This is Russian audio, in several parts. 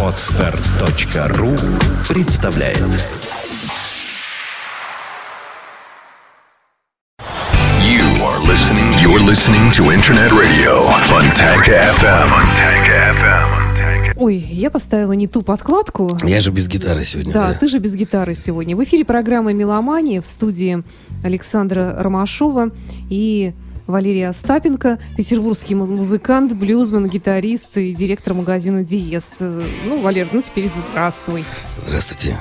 Отстар.ру представляет You are listening. You're listening to Internet Radio Fontanka FM. Fontanka FM. Ой, я поставила не ту подкладку. Я же без гитары сегодня. Да, ты же без гитары сегодня. В эфире программа «Меломания» в студии Александра Ромашова и Валерия Остапенко, петербургский му- музыкант, блюзмен, гитарист и директор магазина «Диест». Ну, Валер, ну теперь здравствуй. Здравствуйте.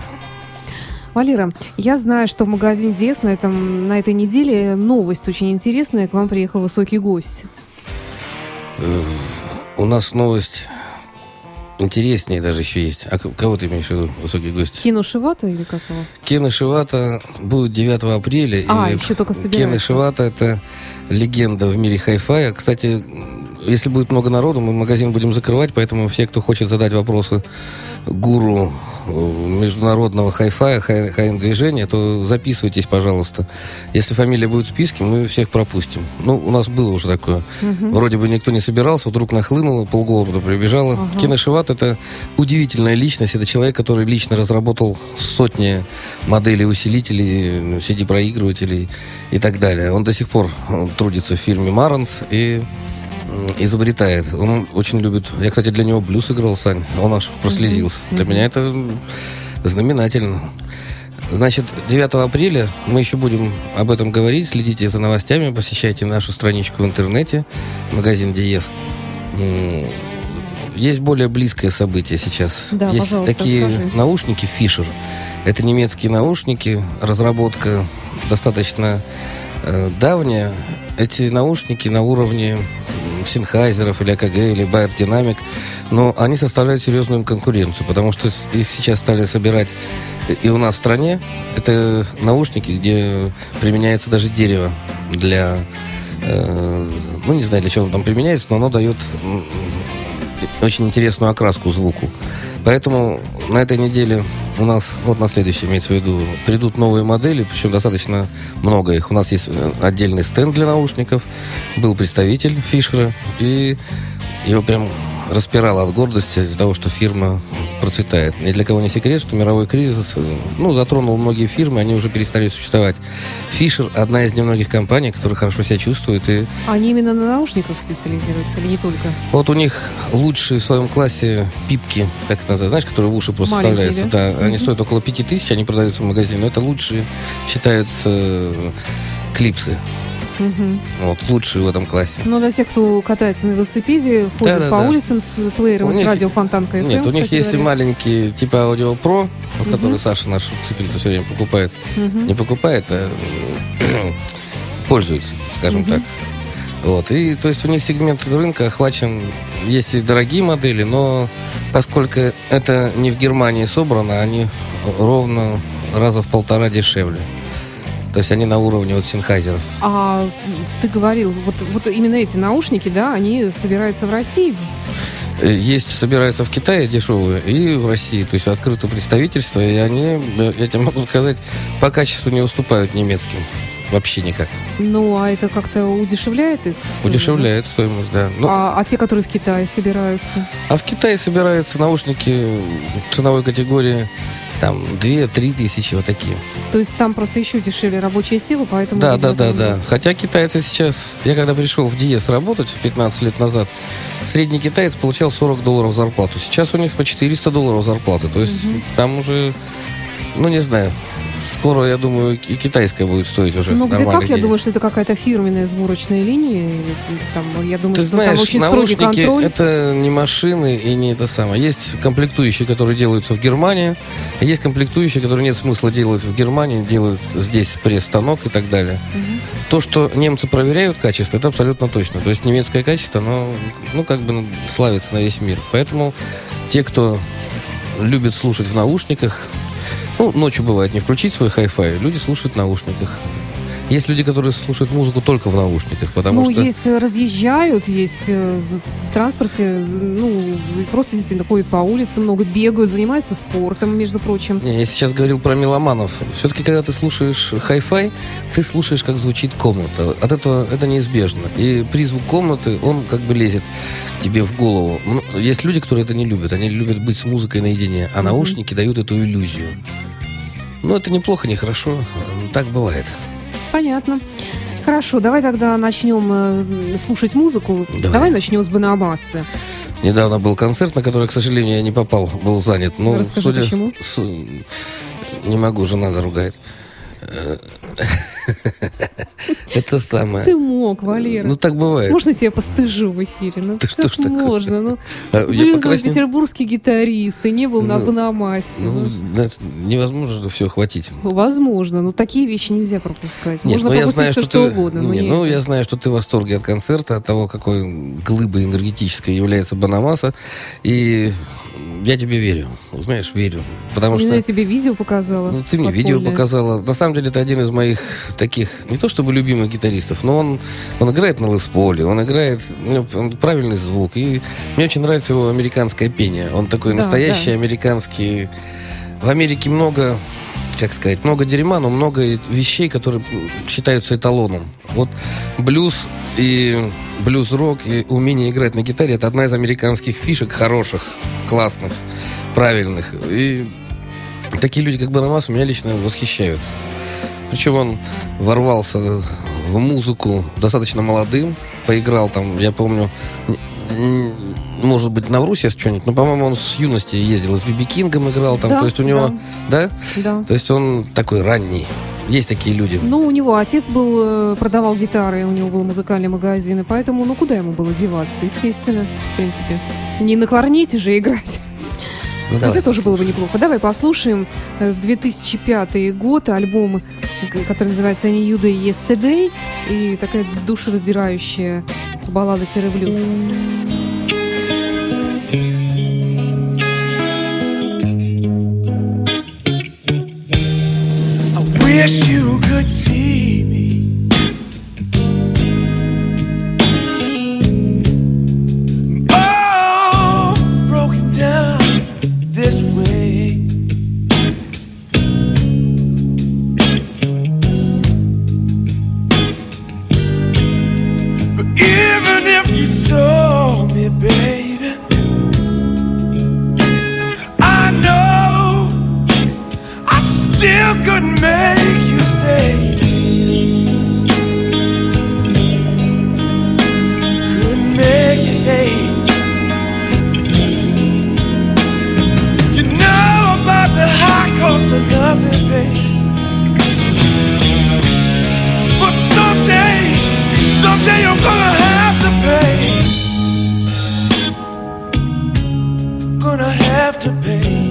Валера, я знаю, что в магазине «Диест» на, этом, на этой неделе новость очень интересная. К вам приехал высокий гость. У нас новость интереснее даже еще есть. А кого ты имеешь в виду, высокий гость? Кину Шивата или как его? Кена Шивата будет 9 апреля. А, и еще только Кена собирается. Шивата это легенда в мире хай-фая. Кстати, если будет много народу, мы магазин будем закрывать, поэтому все, кто хочет задать вопросы гуру э, международного хай-фая, хай- хай-движения, то записывайтесь, пожалуйста. Если фамилия будет в списке, мы всех пропустим. Ну, у нас было уже такое. Вроде бы никто не собирался, вдруг нахлынуло, полгорода прибежало. Ага. Кена Шиват это удивительная личность. Это человек, который лично разработал сотни моделей усилителей, CD-проигрывателей и так далее. Он до сих пор э, трудится в фирме Маранс и изобретает. Он очень любит... Я, кстати, для него блюз играл, Сань. Он аж прослезился. Для меня это знаменательно. Значит, 9 апреля мы еще будем об этом говорить. Следите за новостями, посещайте нашу страничку в интернете, магазин Диез. Есть более близкое событие сейчас. Да, Есть такие расскажи. наушники Fisher. Это немецкие наушники, разработка достаточно э, давняя. Эти наушники на уровне Sennheiser'ов или АКГ или Bayer Dynamic, но они составляют серьезную конкуренцию, потому что их сейчас стали собирать и у нас в стране. Это наушники, где применяется даже дерево для, э, ну не знаю для чего оно там применяется, но оно дает очень интересную окраску звуку. Поэтому на этой неделе у нас, вот на следующий имеется в виду, придут новые модели, причем достаточно много их. У нас есть э, отдельный стенд для наушников, был представитель Фишера, и его прям распирало от гордости из-за того, что фирма процветает. Ни для кого не секрет, что мировой кризис э, ну, затронул многие фирмы, они уже перестали существовать. Фишер – одна из немногих компаний, которая хорошо себя чувствует и Они именно на наушниках специализируются или не только? вот у них лучшие в своем классе пипки, так это называют, знаешь, которые в уши просто Маленькие, вставляются. да? Да, они стоят около пяти тысяч, они продаются в магазине, но это лучшие считаются э, клипсы. Мгм. Вот, лучшие в этом классе. Ну, для тех, кто катается на велосипеде, ходит Да-да-да. по улицам с плеером У с них- радиофонтанкой FM, Нет, у них есть и маленькие, типа Audio Pro, вот который Саша наш Цыпин-то все время покупает. Мгм. Не покупает, а пользуется, скажем Мгм. так. Вот. И то есть у них сегмент рынка охвачен. Есть и дорогие модели, но поскольку это не в Германии собрано, они ровно раза в полтора дешевле. То есть они на уровне вот Синхайзеров. А ты говорил, вот, вот именно эти наушники, да, они собираются в России? Есть, собираются в Китае дешевые и в России. То есть открыто представительство, и они, я тебе могу сказать, по качеству не уступают немецким. Вообще никак. Ну, а это как-то удешевляет их? стоимость, Удешевляет стоимость, да. да? Ну, А, а те, которые в Китае собираются? А в Китае собираются наушники ценовой категории там 2-3 тысячи, вот такие. То есть там просто еще дешевле рабочая сила, поэтому... Да, да, да, да. Хотя китайцы сейчас... Я когда пришел в Диес работать 15 лет назад, средний китаец получал 40 долларов зарплату. Сейчас у них по 400 долларов зарплаты. То есть там уже, ну не знаю, скоро, я думаю, и китайская будет стоить уже Ну, где как? Я думаю, что это какая-то фирменная сборочная линия. Там, я думаю, Ты что там знаешь, очень строгий наушники контроль. это не машины и не это самое. Есть комплектующие, которые делаются в Германии, а есть комплектующие, которые нет смысла делать в Германии, делают здесь пресс-станок и так далее. То, что немцы проверяют качество, это абсолютно точно. То есть немецкое качество, оно, ну, как бы славится на весь мир. Поэтому те, кто любит слушать в наушниках, ну, ночью бывает не включить свой хай-фай, люди слушают в наушниках. Есть люди, которые слушают музыку только в наушниках, потому ну, что... есть э, разъезжают, есть э, в, в транспорте, ну, просто действительно ходят по улице, много бегают, занимаются спортом, между прочим. Не, я сейчас говорил про меломанов. Все-таки, когда ты слушаешь хай-фай, ты слушаешь, как звучит комната. От этого это неизбежно. И при звук комнаты, он как бы лезет к тебе в голову. Ну, Есть люди, которые это не любят. Они любят быть с музыкой наедине, а наушники дают эту иллюзию. Ну, это неплохо, не хорошо. Так бывает. Понятно. Хорошо, давай тогда начнем э, слушать музыку. Давай. начнем с Банабасы. Недавно был концерт, на который, к сожалению, я не попал, был занят. Ну, Расскажи, судя, почему? с- не могу, жена заругает. Э, Это самое. Ты мог, Валера. Ну, так бывает. Можно тебя постыжу в эфире? Ну, Да что ж можно? Ну, А, блюзовый петербургский гитарист, ты не был на Ну, Банамасе. Ну, Ну, это невозможно все охватить. Возможно, но такие вещи нельзя пропускать. Можно ну пропустить все, что, угодно. ну я знаю, что ты в восторге от концерта, от того, какой глыбой энергетической является Банамаса, и я тебе верю, знаешь, верю, потому что я тебе видео показала. ну, ты мне видео подпольное. показала. На самом деле это один из моих таких не то чтобы любимых гитаристов, но он он играет на лесполе, он играет у него он правильный звук, и мне очень нравится его американское пение. Он такой Да, настоящий да. американский. В Америке много как сказать, много дерьма, но много вещей, которые считаются эталоном. Вот блюз и блюз-рок и умение играть на гитаре это одна из американских фишек хороших, классных, правильных. И такие люди, как Банамас, меня лично восхищают. Причем он ворвался в музыку достаточно молодым, поиграл там, я помню, может быть, Наврусь что-нибудь, но, по-моему, он с юности ездил, с Биби Кингом играл там, Да, то есть у него, да. Да. То есть он такой ранний. Есть такие люди. Ну, у него отец был, э, продавал гитары, у него был музыкальный магазин, и поэтому, ну, куда ему было деваться? Естественно, в принципе. Не на кларнете же играть. Ну, давай тоже было бы послушаем. неплохо. Давай послушаем э, 2005 год, альбом, э, который называется New Day Yesterday, и такая душераздирающая баллада-блюз. I wish you could see me. Oh, broken down this way. But even if you saw me, baby, still couldn't make you stay. Couldn't make you stay. You know about the high cost of loving, baby. But someday, someday you're gonna have to pay. Gonna have to pay.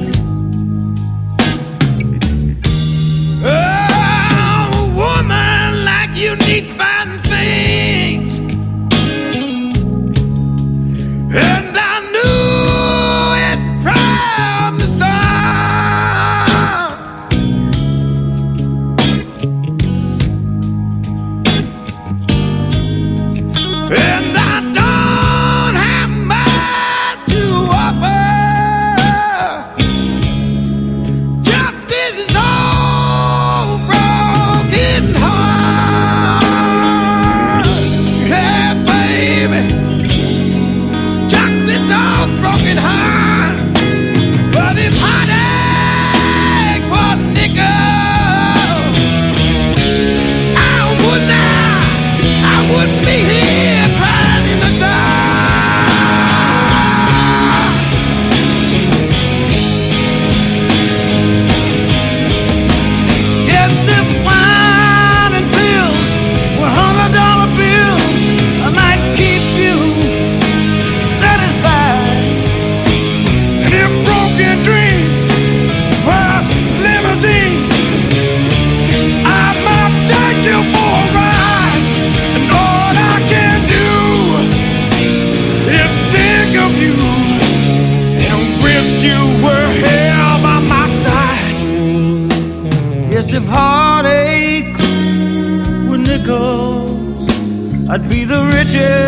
future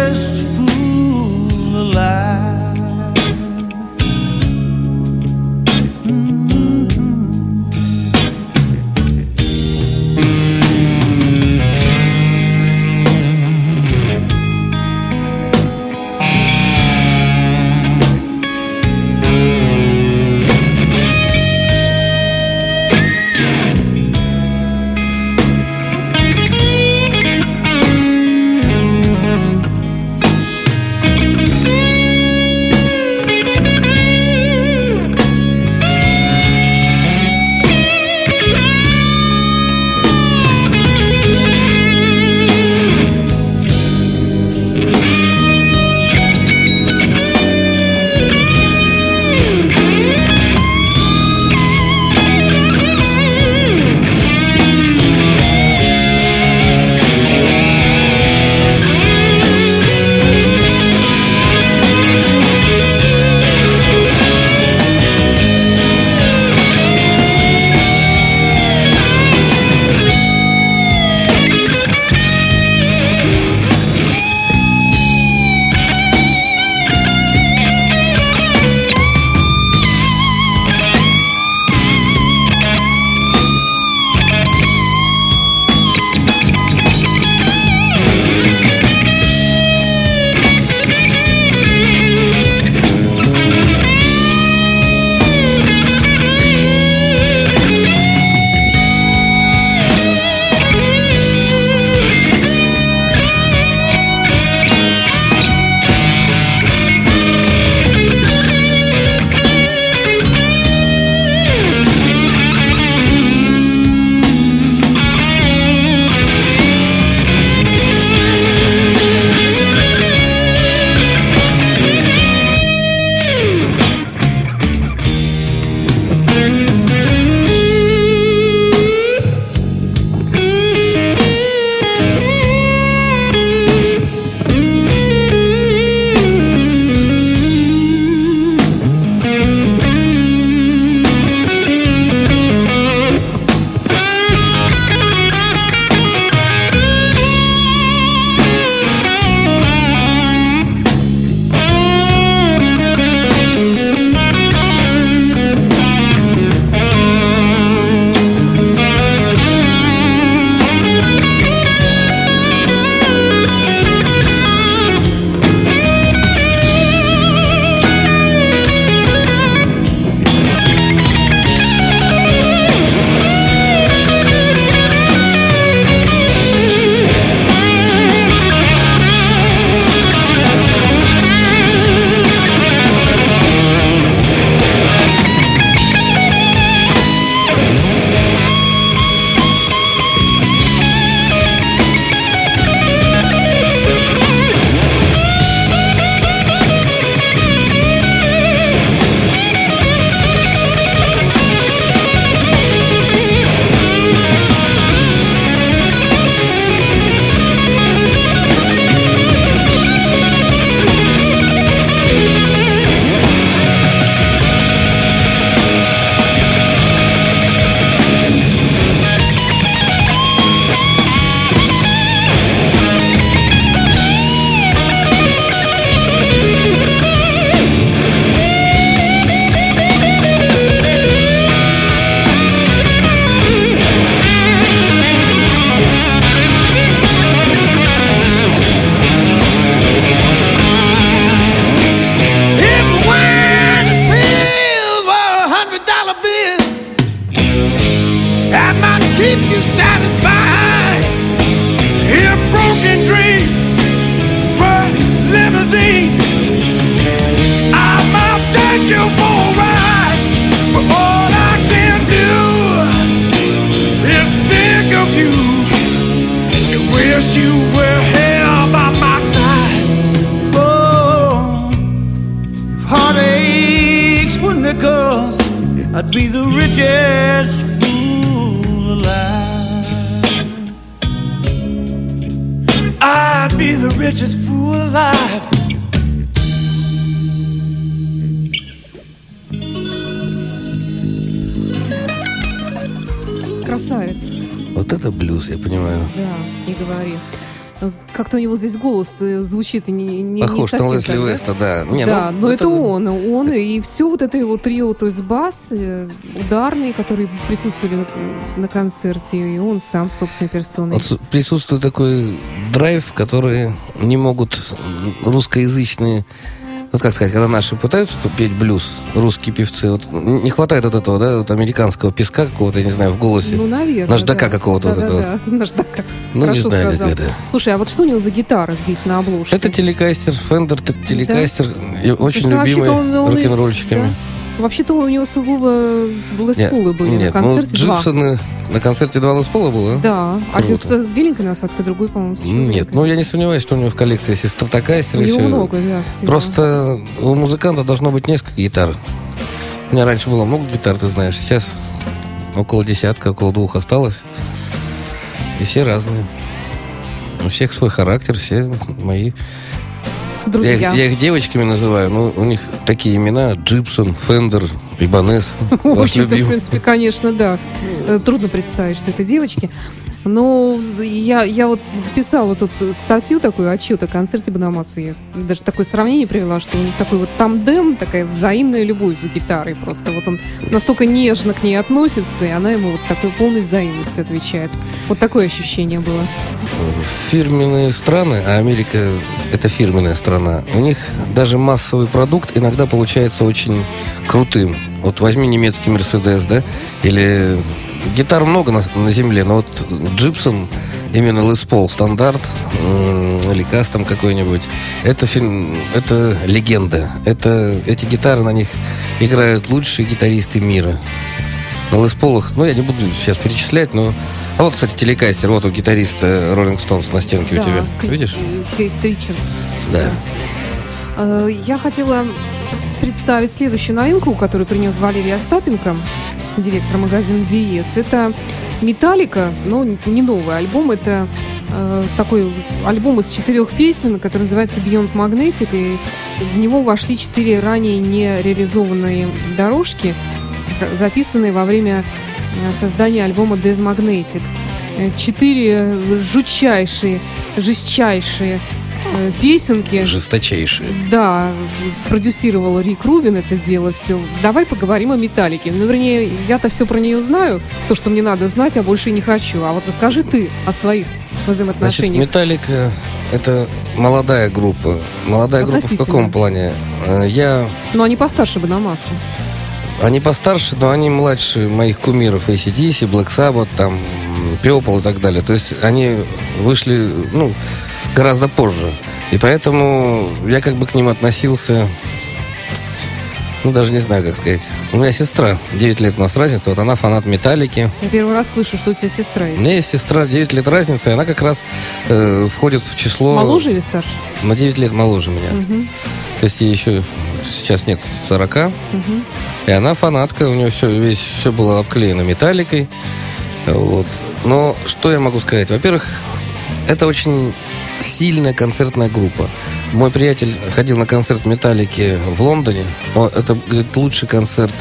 здесь голос э, звучит не, не, Похож не на совсем Лесли так, да? Веста, да. Не, да, ну, но это, он, он и все вот это его трио, то есть бас, э, ударные, которые присутствовали на, на концерте, и он сам собственной персоной. Вот присутствует такой драйв, который не могут русскоязычные вот как сказать, когда наши пытаются петь блюз, русские певцы, вот не хватает вот этого, да, вот американского песка какого-то, я не знаю, в голосе. Ну, наверное. Наждака да. какого-то вот да, этого. Да, да, наждака. Ну, не Хорошо знаю, как это. Слушай, а вот что у него за гитара здесь на обложке? Это телекастер, Фендер телекастер, и очень ну, любимый рок-н-ролльщиками. да? Вообще-то у него сугубо Лес-Пулы были нет, на ну, концерте. два. Джипсоны на концерте два Лес-Пола было? Да, один Круто. с, с беленькой насадкой, другой, по-моему, с Ну, Нет, ну я не сомневаюсь, что у него в коллекции есть него еще. много, да, всего. Просто у музыканта должно быть несколько гитар. У меня раньше было много гитар, ты знаешь. Сейчас около десятка, около двух осталось. И все разные. У всех свой характер, все мои. Я, Друзья. их- я их девочками называю, но у них такие имена. Джипсон, Фендер, Ибанес. В общем-то, в принципе, конечно, да. Э, Трудно представить, что это девочки. Но я, я вот писала тут статью, такую отчет о концерте Банамаса. Я даже такое сравнение привела, что у них такой вот тандем, такая взаимная любовь с гитарой. Просто вот он настолько нежно к ней относится, и она ему вот такой полной взаимностью отвечает. Вот такое ощущение было. фирменные страны, а Америка это фирменная страна, у них даже массовый продукт иногда получается очень крутым. Вот возьми немецкий Мерседес, да, или гитар много на, на земле, но вот Джипсон, именно Les Paul стандарт или кастом какой-нибудь, это фильм, это легенда. Это эти гитары на них играют лучшие гитаристы мира. На Les Paul'ах, ну я не буду сейчас перечислять, но а вот, кстати, телекастер, вот у гитариста Rolling Stones на стенке у Да, тебя. К- Видишь? Кейт Ричардс. Да. Э, Я хотела представить следующую новинку, которую принес Валерий Остапенко, директор магазина Диес. Это Металлика, но не новый альбом, это э, такой альбом из четырех песен, который называется Beyond Magnetic, и в него вошли четыре ранее не реализованные дорожки, записанные во время э, создания альбома Death Magnetic. Э, Четыре жутчайшие, жестчайшие песенки. Жесточайшие. Да, продюсировал Рик Рубин это дело все. Давай поговорим о Металлике. Ну, вернее, я-то все про нее знаю, то, что мне надо знать, а больше не хочу. А вот расскажи ты о своих Значит, взаимоотношениях. Металлика это молодая группа. Молодая группа в каком плане? Э, Я Но они постарше Банамаса. Они постарше, но они младше моих кумиров ACDC, Black Sabbath, там, Purple и так далее. То есть они вышли, ну, гораздо позже. И поэтому я как бы к ним относился, ну, даже не знаю, как сказать. У меня сестра, 9 лет у нас разница, вот она фанат Металлики. Я первый раз слышу, что у тебя сестра У есть. меня есть сестра, 9 лет разница, и она как раз э, входит в число... Моложе или старше? На 9 лет моложе меня. Мгм, То есть ей еще сейчас нет 40. мгм. И она фанатка, у нее все, весь, все было обклеено металликой. Вот. Но что я могу сказать? Во-первых, это очень сильная концертная группа. Мой приятель ходил на концерт Металлики в Лондоне. Это, говорит, лучший концерт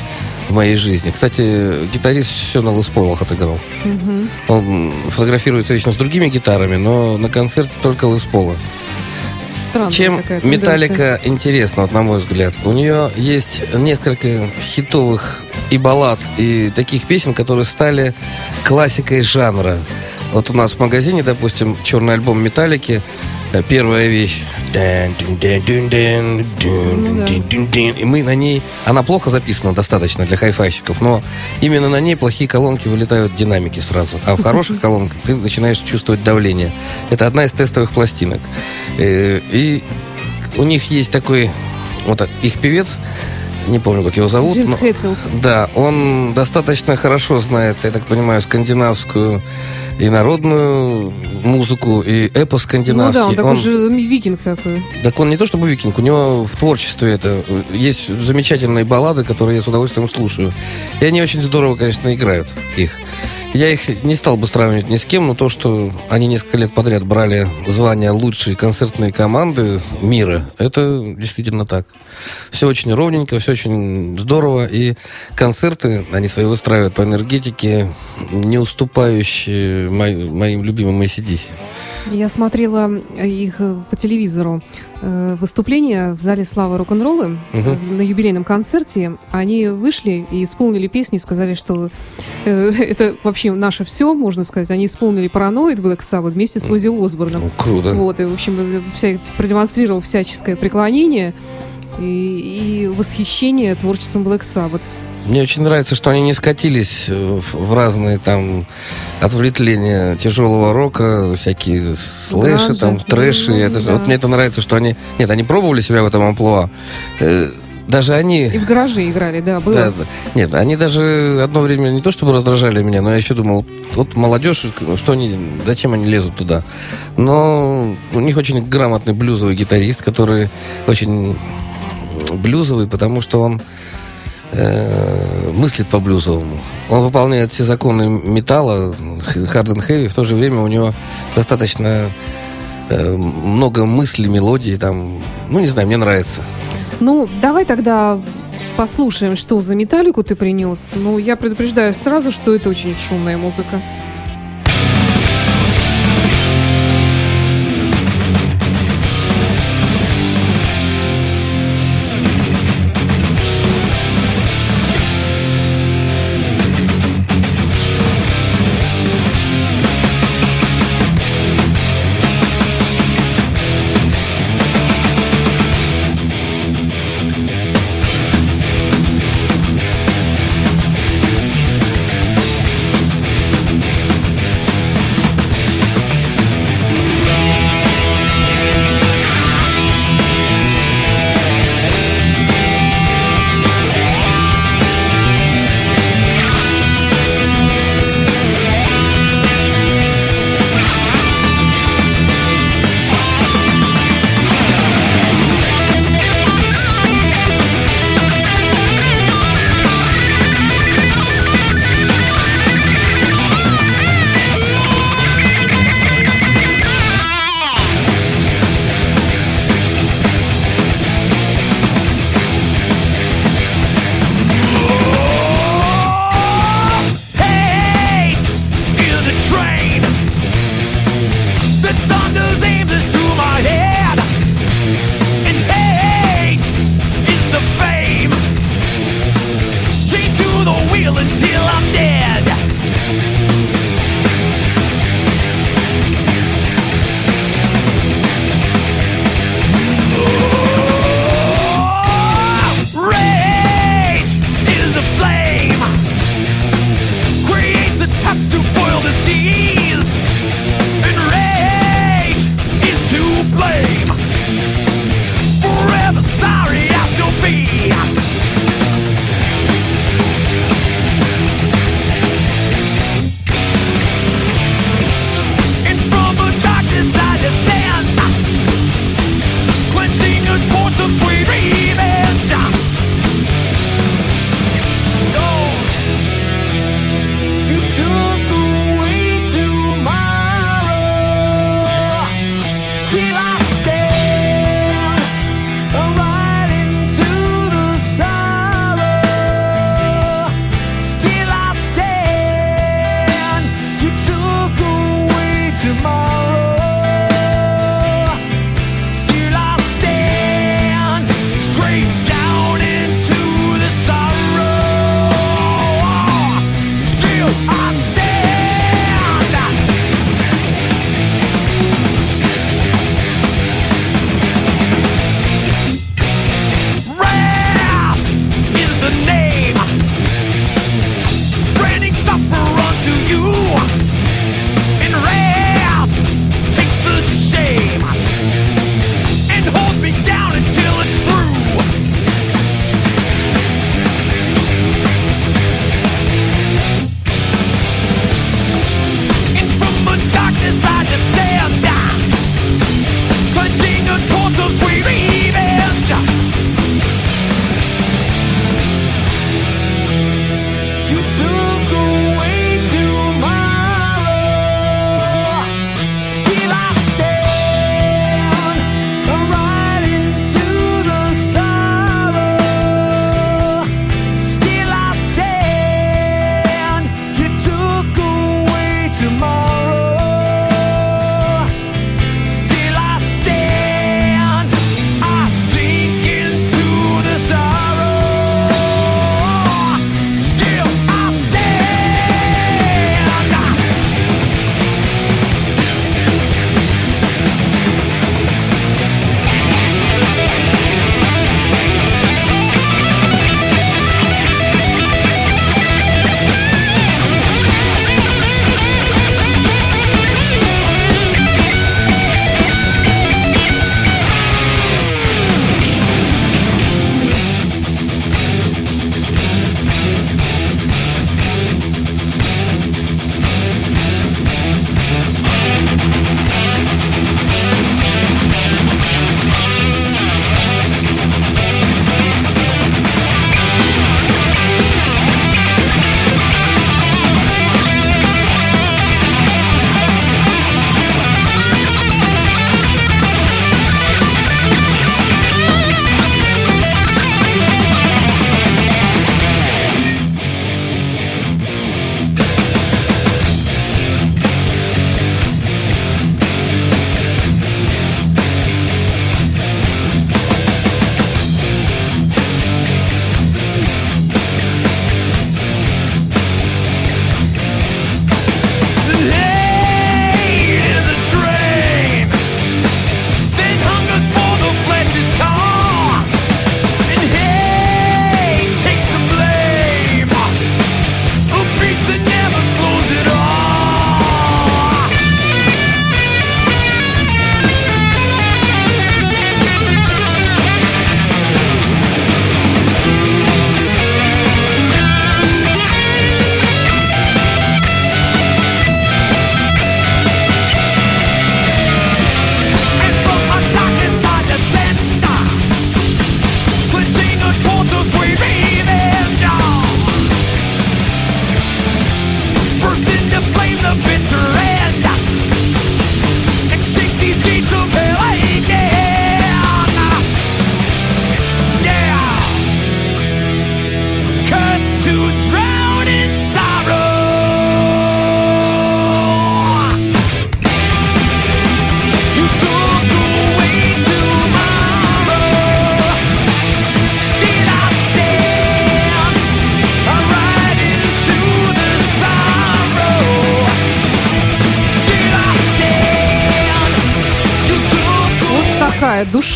в моей жизни. Кстати, гитарист все на лесполах отыграл. Мгм. Он фотографируется вечно с другими гитарами, но на концерте только леспола. Странная Чем. Металлика интересна, вот на мой взгляд? У нее есть несколько хитовых и баллад, и таких песен, которые стали классикой жанра. Вот у нас в магазине, допустим, черный альбом Металлики, э, первая вещь. И мы на ней... Она плохо записана достаточно для хайфайщиков, но именно на ней плохие колонки вылетают динамики сразу. А в хороших колонках ты начинаешь чувствовать давление. Это одна из тестовых пластинок. Э, И у них есть такой... Вот их певец, не помню, как его зовут. Джеймс но- Хэтфилд. да, он достаточно хорошо знает, я так понимаю, скандинавскую и народную музыку, и эпос Ну скандинавский. да, он такой же викинг такой. Так он не то чтобы викинг, у него в творчестве это есть замечательные баллады, которые я с удовольствием слушаю. И они очень здорово, конечно, играют их. Я их не стал бы сравнивать ни с кем, но то, что они несколько лет подряд брали звание лучшей концертной команды мира, это действительно так. Все очень ровненько, все очень здорово, и концерты они свои выстраивают по энергетике, не уступающие мои- моим любимым ACDC. Я смотрела их по телевизору выступление в зале славы рок-н-ролла э, Мгм. на юбилейном концерте. Они вышли и исполнили песню и сказали, что э, это вообще наше все, можно сказать. Они исполнили параноид Black Sabbath вместе с Ози Осборном. Ну, круто. Вот, и, в общем, э, вся, продемонстрировал всяческое преклонение и, и восхищение творчеством Black Sabbath. Мне очень нравится, что они не скатились э, в разные там отвлечения тяжелого рока, всякие слэши, Гранжа. там, трэши. Ну, Это да. Вот мне это нравится, что они... Нет, они пробовали себя в этом амплуа. Э, Даже они... И в гараже играли, да, было. Да, да. Нет, они даже одно время не то чтобы раздражали меня, но я еще думал, вот молодежь, что они, зачем они лезут туда? Но у них очень грамотный блюзовый гитарист, который очень блюзовый, потому что он э, мыслит по-блюзовому. Он выполняет все законы металла, hard and heavy, в то же время у него достаточно э, много мыслей, мелодий, там, ну, не знаю, мне нравится. Ну, давай тогда послушаем, что за металлику ты принес. Ну, я предупреждаю сразу, что это очень шумная музыка.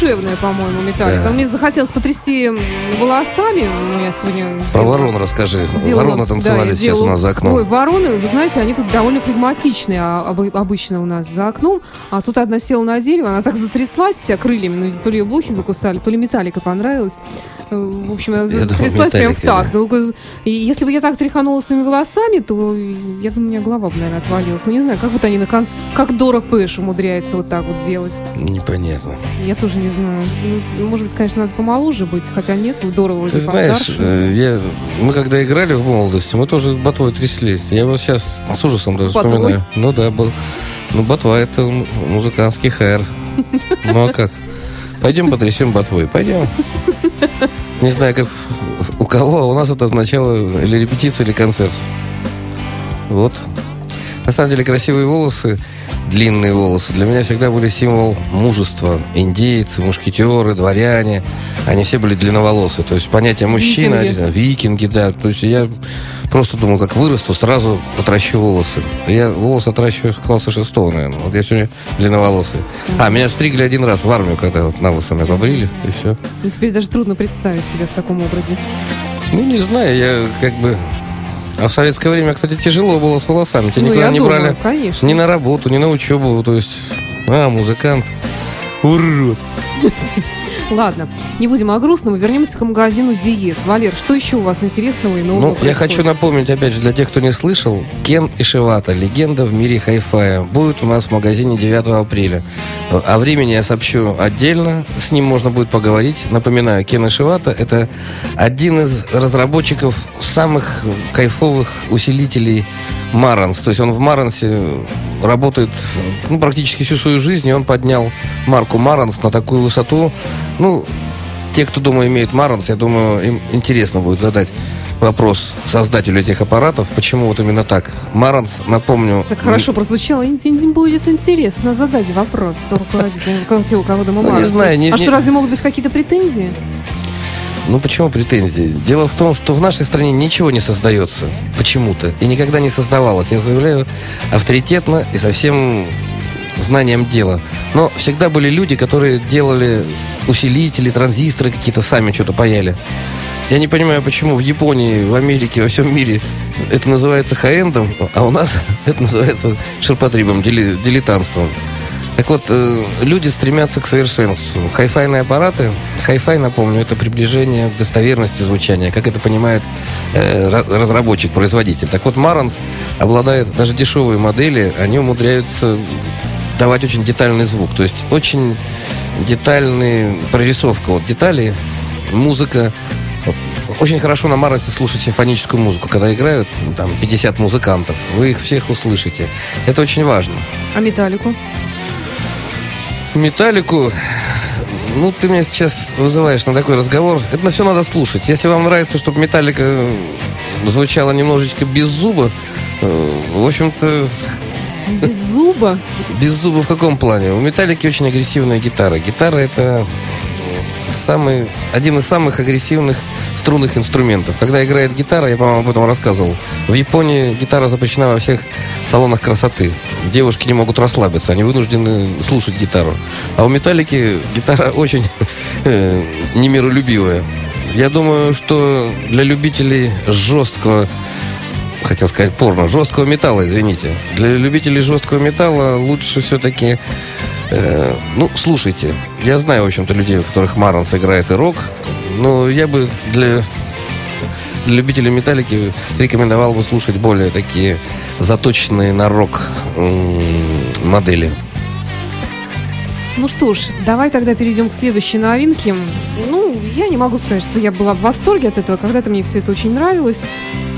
Душевная, по-моему, металлика. Да. Мне захотелось потрясти волосами. Я сегодня Про ворон расскажи. делала- Вороны да, танцевали я сейчас делала- у нас за окном. Ой, вороны, вы знаете, они тут довольно флегматичные а, обы- обычно у нас за окном. А тут одна села на дерево, она так затряслась вся крыльями. Ну, то ли ее блохи закусали, то ли металлика понравилась. В общем, затряслась прям в такт. Ну, если бы я так тряханула своими волосами, то я думаю, у меня голова бы, наверное, отвалилась. Ну, не знаю, как вот они на конце... Как Дора Пэш умудряется вот так вот делать. Непонятно. Я тоже не знаю. Ну, может быть, конечно, надо помоложе быть, хотя нет, у Дора вроде Ты знаешь, э, я, мы когда играли в молодости, мы тоже ботвой тряслись. Я вот сейчас с ужасом даже Ботвой? вспоминаю. Ну да, был. Ну, ботва это музыкантский хайр. Ну а как? Пойдем потрясем ботвой. Пойдем. Не знаю, как у кого, а у нас это означало или репетиция, или концерт. Вот. На самом деле красивые волосы, длинные волосы для меня всегда были символ мужества. Индейцы, мушкетеры, дворяне, они все были длинноволосы. То есть понятие мужчина, Викинги. викинги, да. То есть я просто думал, как вырасту, сразу отращу волосы. Я волосы отращиваю с класса шестого, наверное. Вот я сегодня длинноволосый. А, меня стригли один раз в армию, когда вот на лысо меня побрили, и все. Ну, теперь даже трудно представить себя в таком образе. Ну, не знаю, я как бы... А в советское время, кстати, тяжело было с волосами. Тебя Ну, никуда не думаю, брали конечно. ни на работу, ни на учебу. То есть, а, музыкант. Урод. Ладно, не будем о грустном, и вернемся к магазину Диез. Валер, что еще у вас интересного и нового Ну, я происходит? хочу напомнить, опять же, для тех, кто не слышал, Кен Ишивата, легенда в мире хай-фая, будет у нас в магазине 9 апреля. О времени я сообщу отдельно, с ним можно будет поговорить. Напоминаю, Кен Ишивата – это один из разработчиков самых кайфовых усилителей Маранс. То есть он в Марансе работает ну, практически всю свою жизнь, и он поднял марку Маранс на такую высоту. Ну, те, кто, думаю, имеют Маранс, я думаю, им интересно будет задать вопрос создателю этих аппаратов, почему вот именно так. Маранс, напомню... Так хорошо прозвучало, будет интересно задать вопрос руководителю, у кого- дома Ну, не знаю, не- А не- что, разве могут быть какие-то претензии? Ну, почему претензии? Дело в том, что в нашей стране ничего не создается почему-то и никогда не создавалось. Я заявляю авторитетно и со всем знанием дела. Но всегда были люди, которые делали усилители, транзисторы какие-то сами что-то паяли. Я не понимаю, почему в Японии, в Америке, во всем мире это называется хай-эндом, а у нас это называется ширпотребом, дилетантством. Так вот, э, люди стремятся к совершенству. Хай-файные аппараты, хай-фай, напомню, это приближение к достоверности звучания, как это понимает э, ра- разработчик, производитель. Так вот, Marantz обладает, даже дешевые модели, они умудряются давать очень детальный звук. То есть очень детальная прорисовка вот деталей, музыка. Очень хорошо на Marantz е слушать симфоническую музыку. Когда играют там 50 музыкантов, вы их всех услышите. Это очень важно. А металлику? Металлику, ну, ты меня сейчас вызываешь на такой разговор. Это на все надо слушать. Если вам нравится, чтобы металлика звучала немножечко без зуба, э, в общем-то, Без зуба? без зуба в каком плане? У металлики очень агрессивная гитара. Гитара это самый, один из самых агрессивных струнных инструментов. Когда играет гитара, я, по-моему, об этом рассказывал, в Японии гитара запрещена во всех салонах красоты. Девушки не могут расслабиться, они вынуждены слушать гитару. А у металлики гитара очень э, немиролюбивая. Я думаю, что для любителей жесткого хотел сказать порно, жесткого металла, извините. Для любителей жесткого металла лучше все-таки, э, ну, слушайте. Я знаю, в общем-то, людей, у которых Маранс играет и рок, но я бы для, для любителей металлики рекомендовал бы слушать более такие заточенные на рок модели. Ну что ж, давай тогда перейдем к следующей новинке. Ну, я не могу сказать, что я была в восторге от этого. Когда-то мне все это очень нравилось.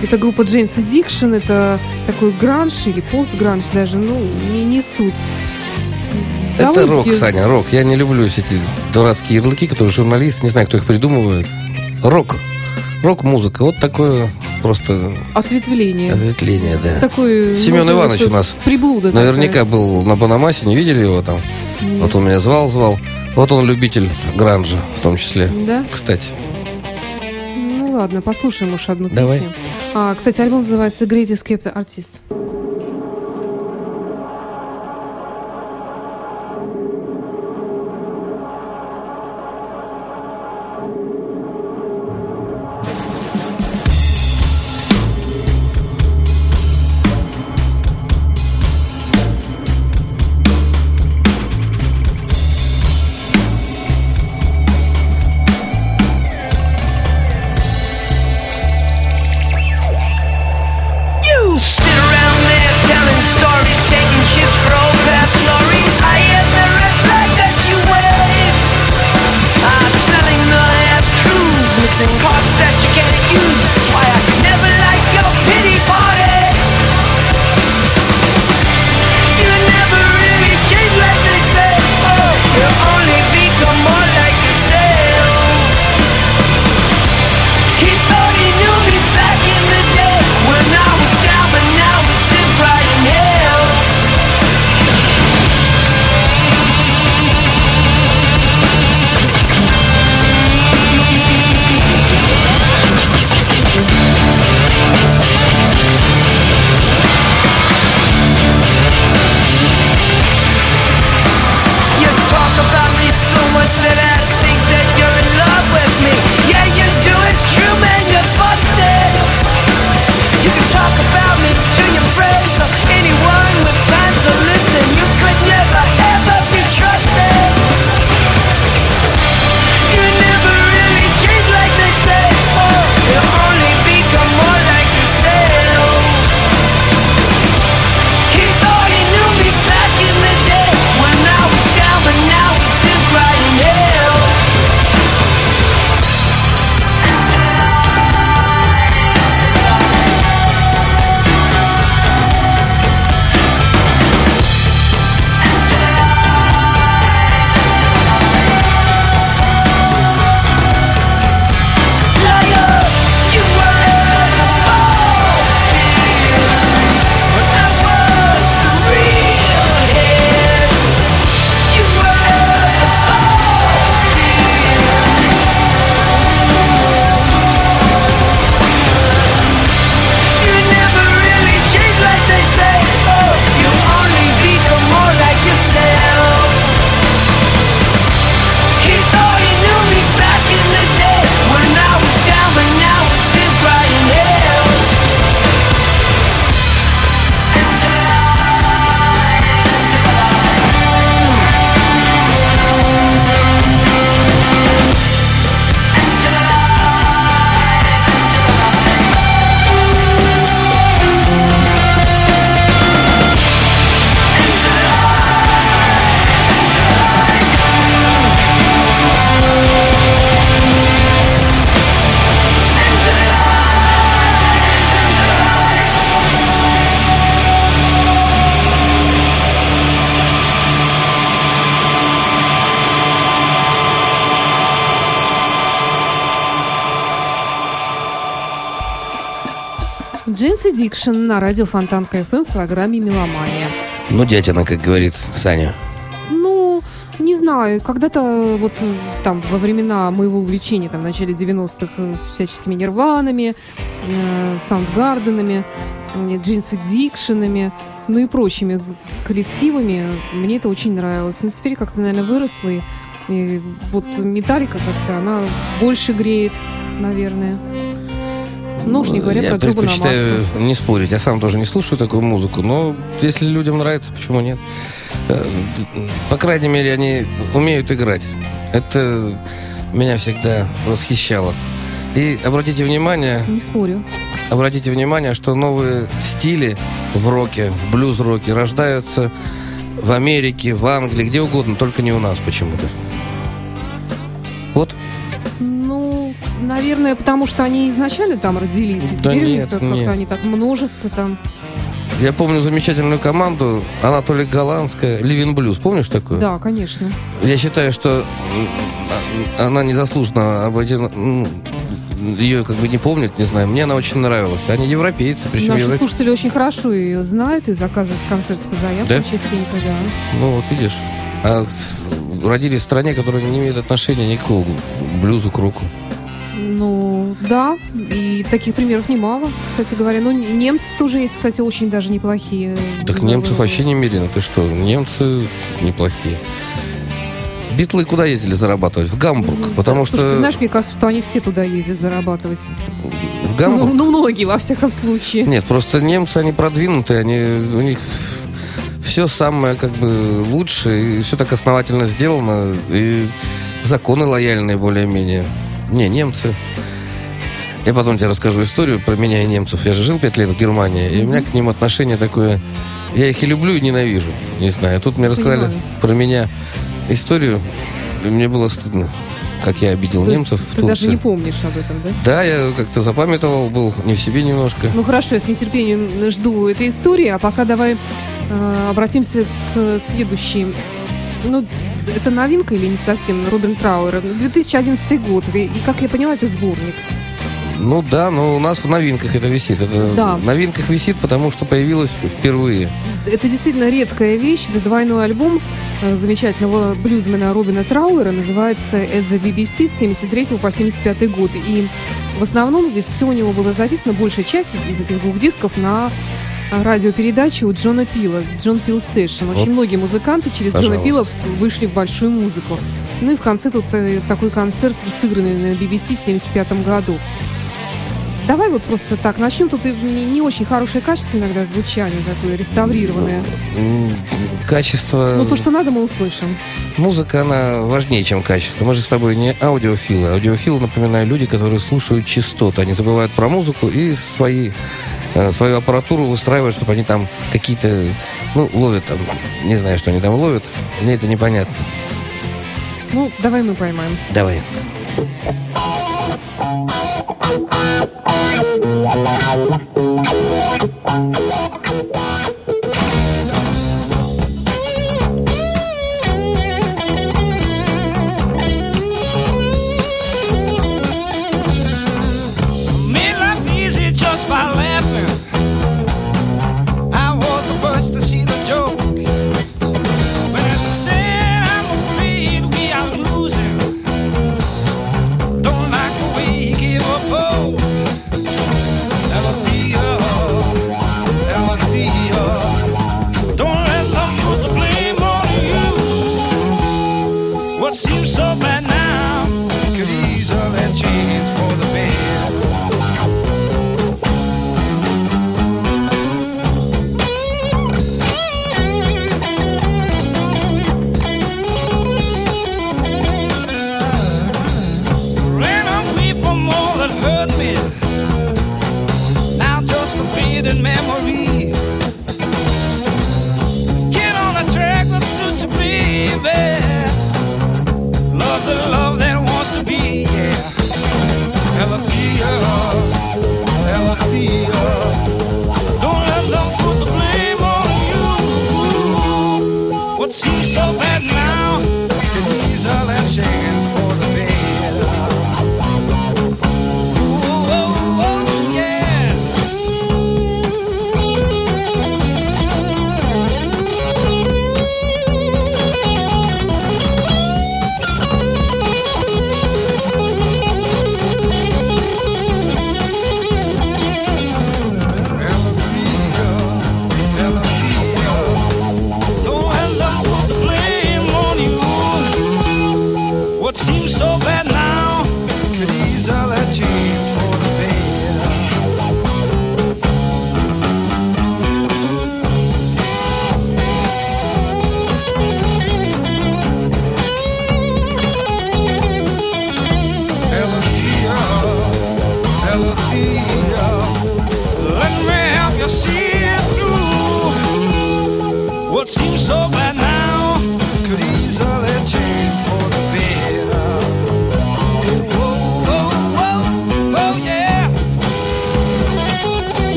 Это группа Jane's Addiction, это такой гранж или постгранж даже, ну, не, не суть. Это рок, Саня, рок. Я не люблю все эти дурацкие ярлыки, которые журналисты, не знаю, кто их придумывает. Рок. Рок-музыка. Вот такое просто Ответвление. ответвление, да. Такой, Семен ну, Иванович у нас Приблуда Наверняка был на Банамасе, не видели его там? такая. Нет. Вот он меня звал, звал. Вот он любитель гранжа, в том числе. Да? Кстати. Ну ладно, послушаем уж одну Давай. песню. А, кстати, альбом называется Great Escape Artist. Jane's Addiction на радио Фонтанка FM в программе «Меломания». Ну, дятина, как говорит Саня. Ну, не знаю, когда-то вот э, там во времена моего увлечения, там в начале 90-х, э, всяческими нирванами, э, Soundgarden ами, э, Jane's Addiction, ну и прочими коллективами, мне это очень нравилось. Но теперь как-то, наверное, выросло, и, и вот металлика как-то, она больше греет, наверное. Ну уж не говоря Я про трубу на предпочитаю массу. не спорить. Я сам тоже не слушаю такую музыку, но если людям нравится, почему нет? Э, По крайней мере, они умеют играть. Это меня всегда восхищало. И обратите внимание, Не спорю. обратите внимание, что новые стили в роке, в блюз-роке рождаются в Америке, в Англии, где угодно, только не у нас почему-то. Вот. Наверное, потому что они изначально там родились, и Да теперь нет, как- нет. как-то они так множатся там. Я помню замечательную команду, она то ли голландская, Living Blues, помнишь такую? Да, конечно. Я считаю, что она незаслуженно обойдена, ее как бы не помнят, не знаю. Мне она очень нравилась. Они европейцы, причем Наши европейцы. слушатели очень хорошо ее знают и заказывают концерты по заявкам Да? частенько, да. Ну вот видишь. А родились в стране, которая не имеет отношения никакого к блюзу, к року. Ну, да, и таких примеров немало, кстати говоря. Ну, немцы тоже есть, кстати, очень даже неплохие. Так Э, немцев э, вообще немерено. Ты что? Немцы неплохие. Битлы куда ездили зарабатывать? В Гамбург. да. Потому Слушай, что ты знаешь, мне кажется, что они все туда ездят зарабатывать. в Ну, Гамбург... ну, многие, во всяком случае. Нет, просто немцы, они продвинутые, они, у них все самое как бы лучше, и все так основательно сделано, и законы лояльные более-менее. Не, немцы. Я потом тебе расскажу историю про меня и немцев. Я же жил пять лет в Германии, и у меня к ним отношение такое... Я их и люблю, и ненавижу. Не знаю. Тут мне рассказали Понимаю. про меня историю, и мне было стыдно, как я обидел То немцев в Ты даже Турции. не помнишь об этом, да? Да, я как-то запамятовал, был не в себе немножко. Ну хорошо, я с нетерпением жду этой истории, а пока давай э, обратимся к следующей. Ну, это новинка или не совсем? Робин Трауэр. 2011 год. И, и, как я поняла, это сборник. Ну да, но у нас в новинках это висит. Это Да. в новинках висит, потому что появилась впервые. Это действительно редкая вещь. Это двойной альбом э, замечательного блюзмена Робина Трауэра. Называется «At the BBC» с 73 по 75 год. И в основном здесь все у него было записано, большая часть из этих двух дисков на радиопередаче у Джона Пила, Джон Пил Session. Очень Вот. многие музыканты через Джона Пила Пожалуйста. вышли в большую музыку. Ну и в конце тут э, такой концерт, сыгранный на BBC в 75 году. Давай вот просто так начнем. Тут не, не очень хорошее качество иногда звучание такое, реставрированное. М, Качество... Ну, то, что надо, мы услышим. Музыка, она важнее, чем качество. Мы же с тобой не аудиофилы. Аудиофилы, напоминаю, люди, которые слушают частоты. Они забывают про музыку и свои э, свою аппаратуру выстраивают, чтобы они там какие-то, ну, ловят там, не знаю, что они там ловят, мне это непонятно. Ну, давай мы поймаем. Давай. Made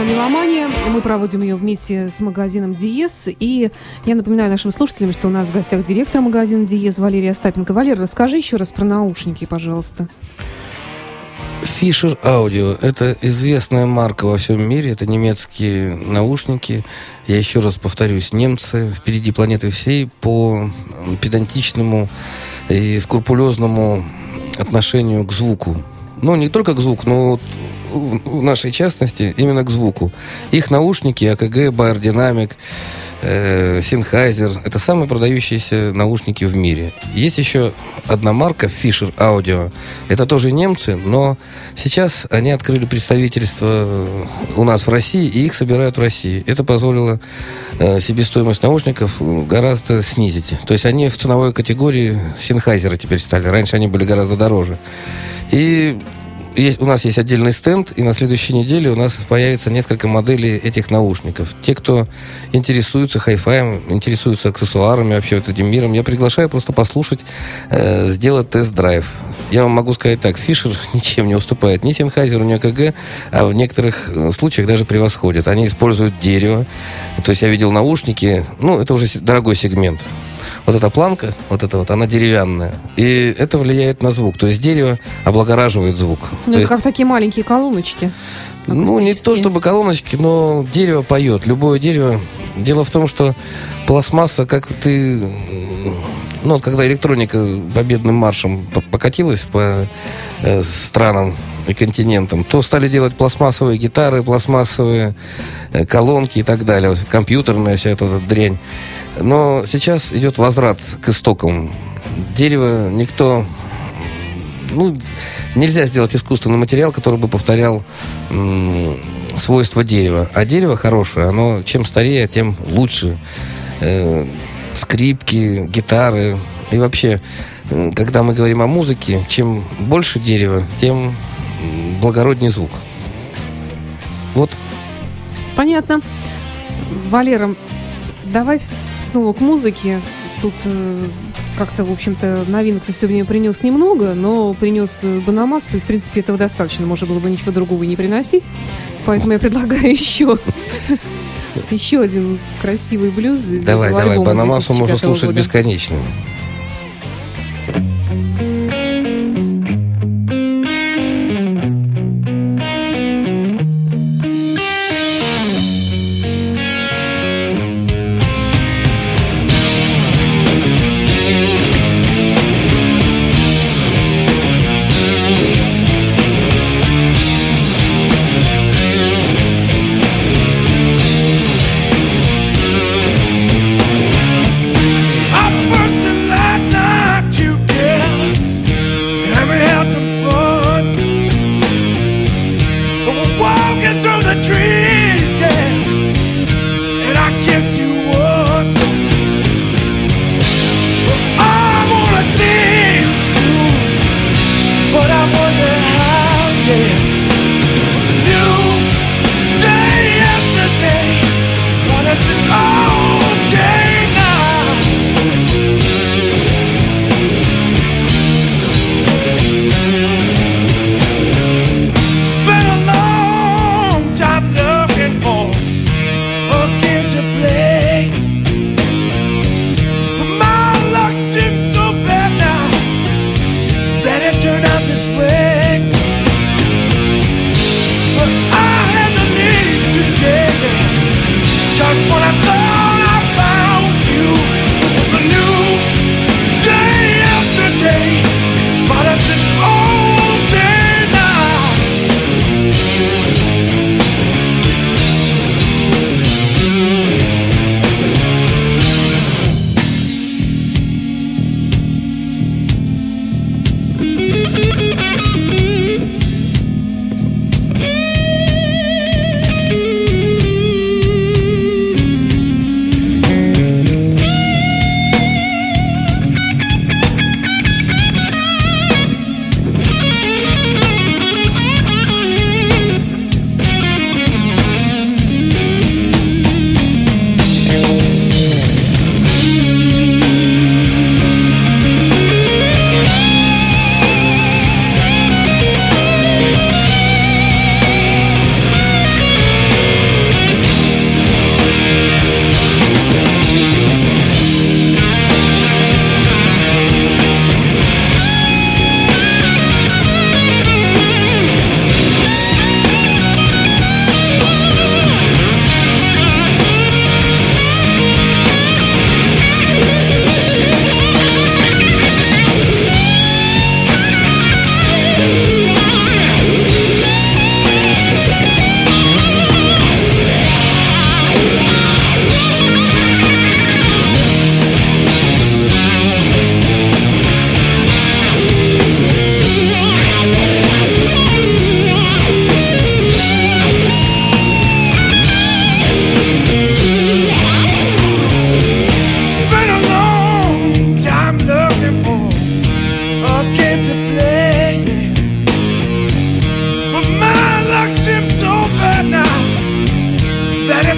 программа «Меломания». Мы проводим ее вместе с магазином «Диез». И я напоминаю нашим слушателям, что у нас в гостях директор магазина «Диез» Валерия Остапенко. Валерия, расскажи еще раз про наушники, пожалуйста. Fisher Audio – это известная марка во всем мире, это немецкие наушники. Я еще раз повторюсь, немцы впереди планеты всей по педантичному и скрупулезному отношению к звуку. Ну, не только к звуку, но в нашей частности именно к звуку. Их наушники АКГ, Dynamic, э, Sennheiser – это самые продающиеся наушники в мире. Есть еще одна марка Fisher Audio. Это тоже немцы, но сейчас они открыли представительство у нас в России, и их собирают в России. Это позволило э, себестоимость наушников гораздо снизить. То есть они в ценовой категории Sennheiser теперь стали. Раньше они были гораздо дороже. И есть, у нас есть отдельный стенд, и на следующей неделе у нас появится несколько моделей этих наушников. Те, кто интересуется хай-фаем, интересуются аксессуарами, вообще вот этим миром, я приглашаю просто послушать, э, сделать тест-драйв. Я вам могу сказать так, Фишер ничем не уступает ни Sennheiser, ни АКГ, а в некоторых э, случаях даже превосходит. Они используют дерево. То есть я видел наушники, ну, это уже дорогой сегмент. Вот эта планка, вот эта вот, она деревянная. И это влияет на звук. То есть дерево облагораживает звук. Ну, То это есть- как такие маленькие колоночки. ну, не то чтобы колоночки, но дерево поет. Любое дерево. Дело в том, что пластмасса, как ты... Ну, вот когда электроника победным маршем по- покатилась по э, странам и континентам, то стали делать пластмассовые гитары, пластмассовые э, колонки и так далее. Компьютерная вся эта вот дрянь. Но сейчас идет возврат к истокам. Дерево никто ну, нельзя сделать искусственный материал, который бы повторял м, свойства дерева. А дерево хорошее, оно чем старее, тем лучше. Э, скрипки, гитары. И вообще, э, когда мы говорим о музыке, чем больше дерева, тем благороднее звук. Вот. Понятно. Валера, давай снова к музыке. Тут э, как-то, в общем-то, новинок ты сегодня принес немного, но принес э, Банамас, и, в принципе, этого достаточно. Можно было бы ничего другого не приносить. Поэтому я предлагаю еще еще один красивый блюз. Давай, давай. Банамасу можно 2005 слушать года. бесконечно.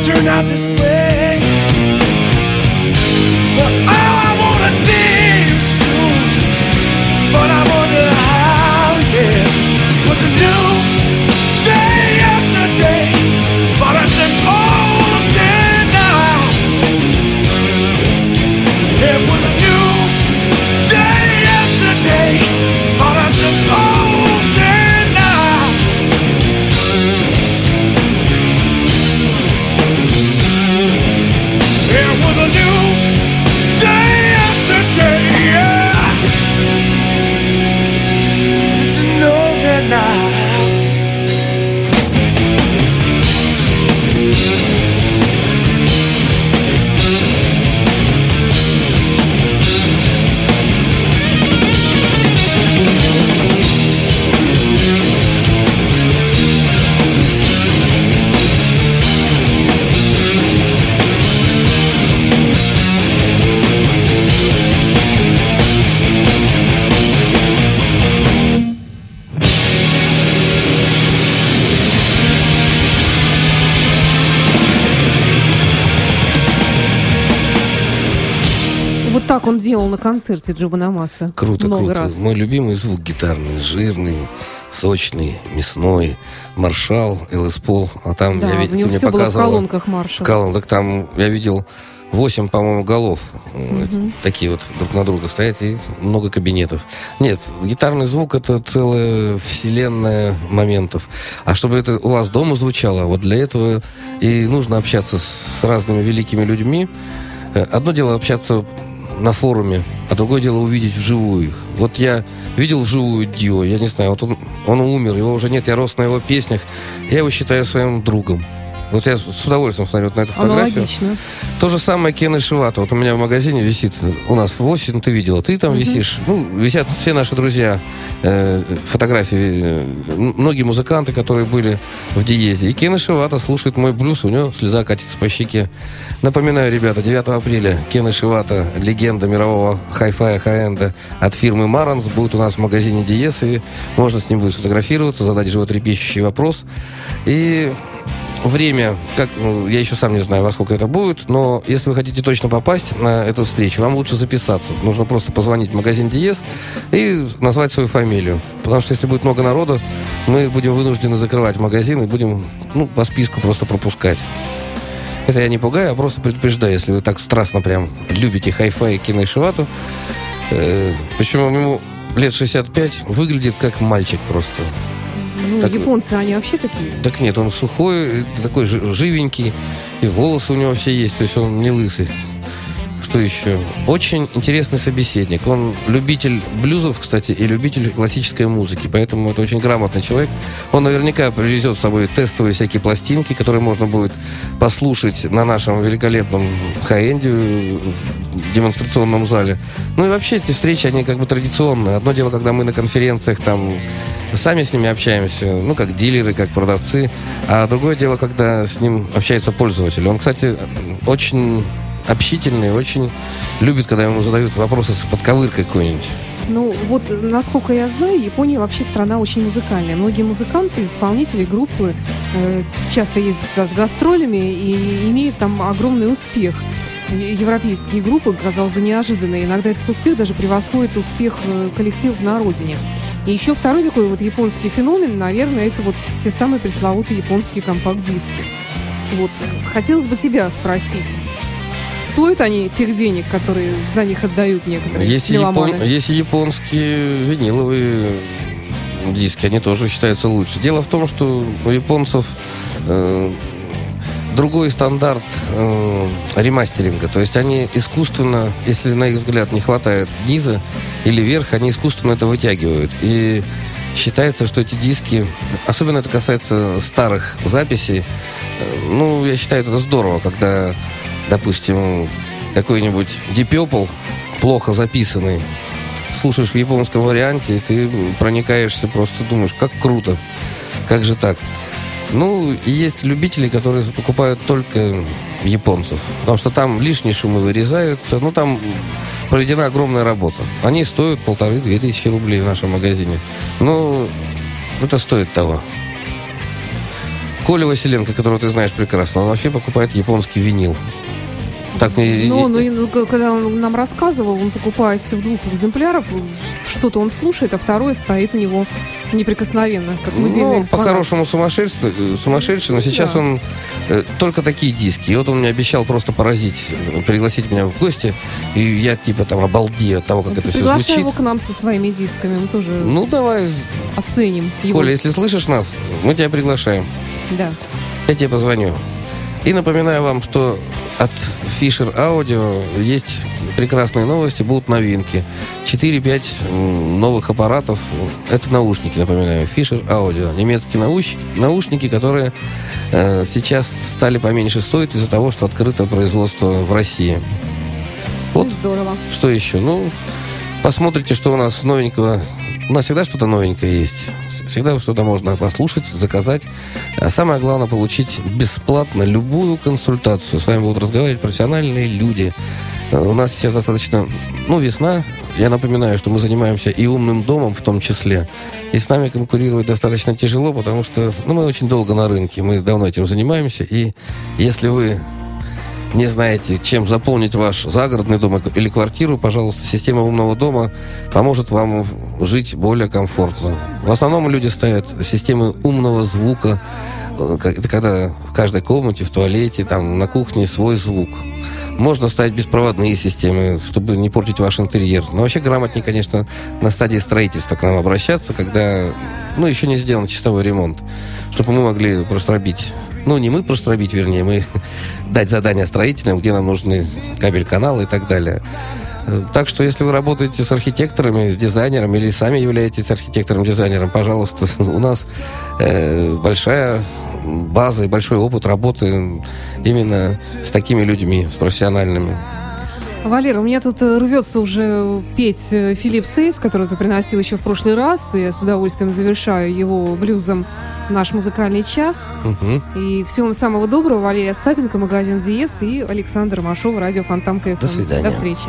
turn out this way. Делал на концерте Джо Банамаса. Круто, Много круто. раз. Мой любимый звук гитарный, жирный, сочный, мясной. Маршал, ЛС Пол. А там Да, я у ты мне все было в показывала. колонках Маршал. Колон, так там я видел 8, по-моему, голов. э, Такие вот друг на друга стоят и много кабинетов. Нет, гитарный звук это целая вселенная моментов. А чтобы это у вас дома звучало, вот для этого и нужно общаться с разными великими людьми. Э, Одно дело общаться на форуме, а другое дело увидеть вживую их. Вот я видел вживую Дио, я не знаю, вот он, он умер, его уже нет, я рос на его песнях, я его считаю своим другом. Вот я с удовольствием смотрю вот на эту фотографию. Аналогично. То же самое Кен Шивата. Вот у меня в магазине висит, у нас в осень, ты видела, ты там висишь. Ну, висят все наши друзья, э, фотографии, э, многие музыканты, которые были в Диезе. И Кен Шивата слушает мой блюз, у него слеза катится по щеке. Напоминаю, ребята, 9 апреля Кен Шивата, легенда мирового хай-фая, хай-энда от фирмы Маранс, будет у нас в магазине Диез, и можно с ним будет сфотографироваться, задать животрепещущий вопрос. И Время, как, ну, я еще сам не знаю, во сколько это будет, но если вы хотите точно попасть на эту встречу, вам лучше записаться. Нужно просто позвонить в магазин Диез и назвать свою фамилию. Потому что если будет много народу, мы будем вынуждены закрывать магазин и будем ну, по списку просто пропускать. Это я не пугаю, а просто предупреждаю, если вы так страстно прям любите хай-фай, кино и шивату. Э, причем ему лет 65, выглядит как мальчик просто. Ну, Так- японцы, они вообще такие. Так нет, он сухой, такой жи- живенький, и волосы у него все есть, то есть он не лысый. Что еще? Очень интересный собеседник. Он любитель блюзов, кстати, и любитель классической музыки, поэтому это очень грамотный человек. Он наверняка привезет с собой тестовые всякие пластинки, которые можно будет послушать на нашем великолепном хай-энде демонстрационном зале. Ну и вообще эти встречи, они как бы традиционные. Одно дело, когда мы на конференциях там сами с ними общаемся, ну, как дилеры, как продавцы, а другое дело, когда с ним общается пользователь. Он, кстати, очень общительный, очень любит, когда ему задают вопросы с подковыркой какой-нибудь. Ну, вот, насколько я знаю, Япония вообще страна очень музыкальная. Многие музыканты, исполнители группы э, часто ездят туда с гастролями и имеют там огромный успех. Европейские группы, казалось бы, неожиданные. Иногда этот успех даже превосходит успех э, коллективов на родине. И еще второй такой вот японский феномен, наверное, это вот те самые пресловутые японские компакт-диски. Вот, хотелось бы тебя спросить, стоят они тех денег, которые за них отдают некоторые Есть и, меломаны? япон- есть японские виниловые диски, они тоже считаются лучше. Дело в том, что у японцев э, другой стандарт э, ремастеринга. То есть они искусственно, если на их взгляд не хватает низа или верха, они искусственно это вытягивают. И считается, что эти диски, особенно это касается старых записей, э, ну, я считаю, это здорово, когда, допустим, какой-нибудь Deep плохо записанный, слушаешь в японском варианте, и ты проникаешься, просто думаешь, как круто, как же так. Ну, и есть любители, которые покупают только японцев. Потому что там лишние шумы вырезаются. Ну, там проведена огромная работа. Они стоят полторы-две тысячи рублей в нашем магазине. Ну, это стоит того. Коля Василенко, которого ты знаешь прекрасно, он вообще покупает японский винил. Так мне... Ну, ну, ну, когда он нам рассказывал, он покупает все в двух экземплярах, что-то он слушает, а второе стоит у него неприкосновенно, как музейный Ну, по-хорошему сумасшедший, э, сумасшедший, но сейчас Да. он э, только такие диски. И вот он мне обещал просто поразить, пригласить меня в гости, и я типа там обалдею от того, как это все звучит. его к нам со своими дисками, мы тоже Ну, давай, оценим его. Коля, если слышишь нас, мы тебя приглашаем. Да. Я тебе позвоню. И напоминаю вам, что от Fisher Audio есть прекрасные новости, будут новинки. 4-5 м, новых аппаратов. Это наушники, напоминаю. Fisher Audio. Немецкие наушники, наушники которые э, сейчас стали поменьше стоить из-за того, что открыто производство в России. Вот здорово. что еще? Ну, посмотрите, что у нас новенького. У нас всегда что-то новенькое есть. Всегда что-то можно послушать, заказать. А самое главное, получить бесплатно любую консультацию. С вами будут разговаривать профессиональные люди. Э, У нас сейчас достаточно, ну, весна. Я напоминаю, что мы занимаемся и умным домом в том числе. И с нами конкурировать достаточно тяжело, потому что ну, мы очень долго на рынке. Мы давно этим занимаемся. И если вы не знаете, чем заполнить ваш загородный дом или квартиру, пожалуйста, система умного дома поможет вам жить более комфортно. В основном люди ставят системы умного звука, Э, это когда в каждой комнате, в туалете, там, на кухне свой звук. Можно ставить беспроводные системы, чтобы не портить ваш интерьер. Но вообще грамотнее, конечно, на стадии строительства к нам обращаться, когда, ну, еще не сделан чистовой ремонт, чтобы мы могли простробить ну, не мы простробить, вернее, мы дать задание строителям, где нам нужны кабель-каналы и так далее. Э, так что, если вы работаете с архитекторами, с дизайнером или сами являетесь архитектором-дизайнером, пожалуйста, у нас э, большая база и большой опыт работы именно с такими людьми, с профессиональными. Валера, у меня тут э, рвется уже петь э, Филипп Сейс, который ты приносил еще в прошлый раз, и я с удовольствием завершаю его блюзом наш музыкальный час. Угу. И всего вам самого доброго. Валерия Остапенко, магазин Диес и Александр Машов, радио Фонтан КФМ. До свидания. До встречи.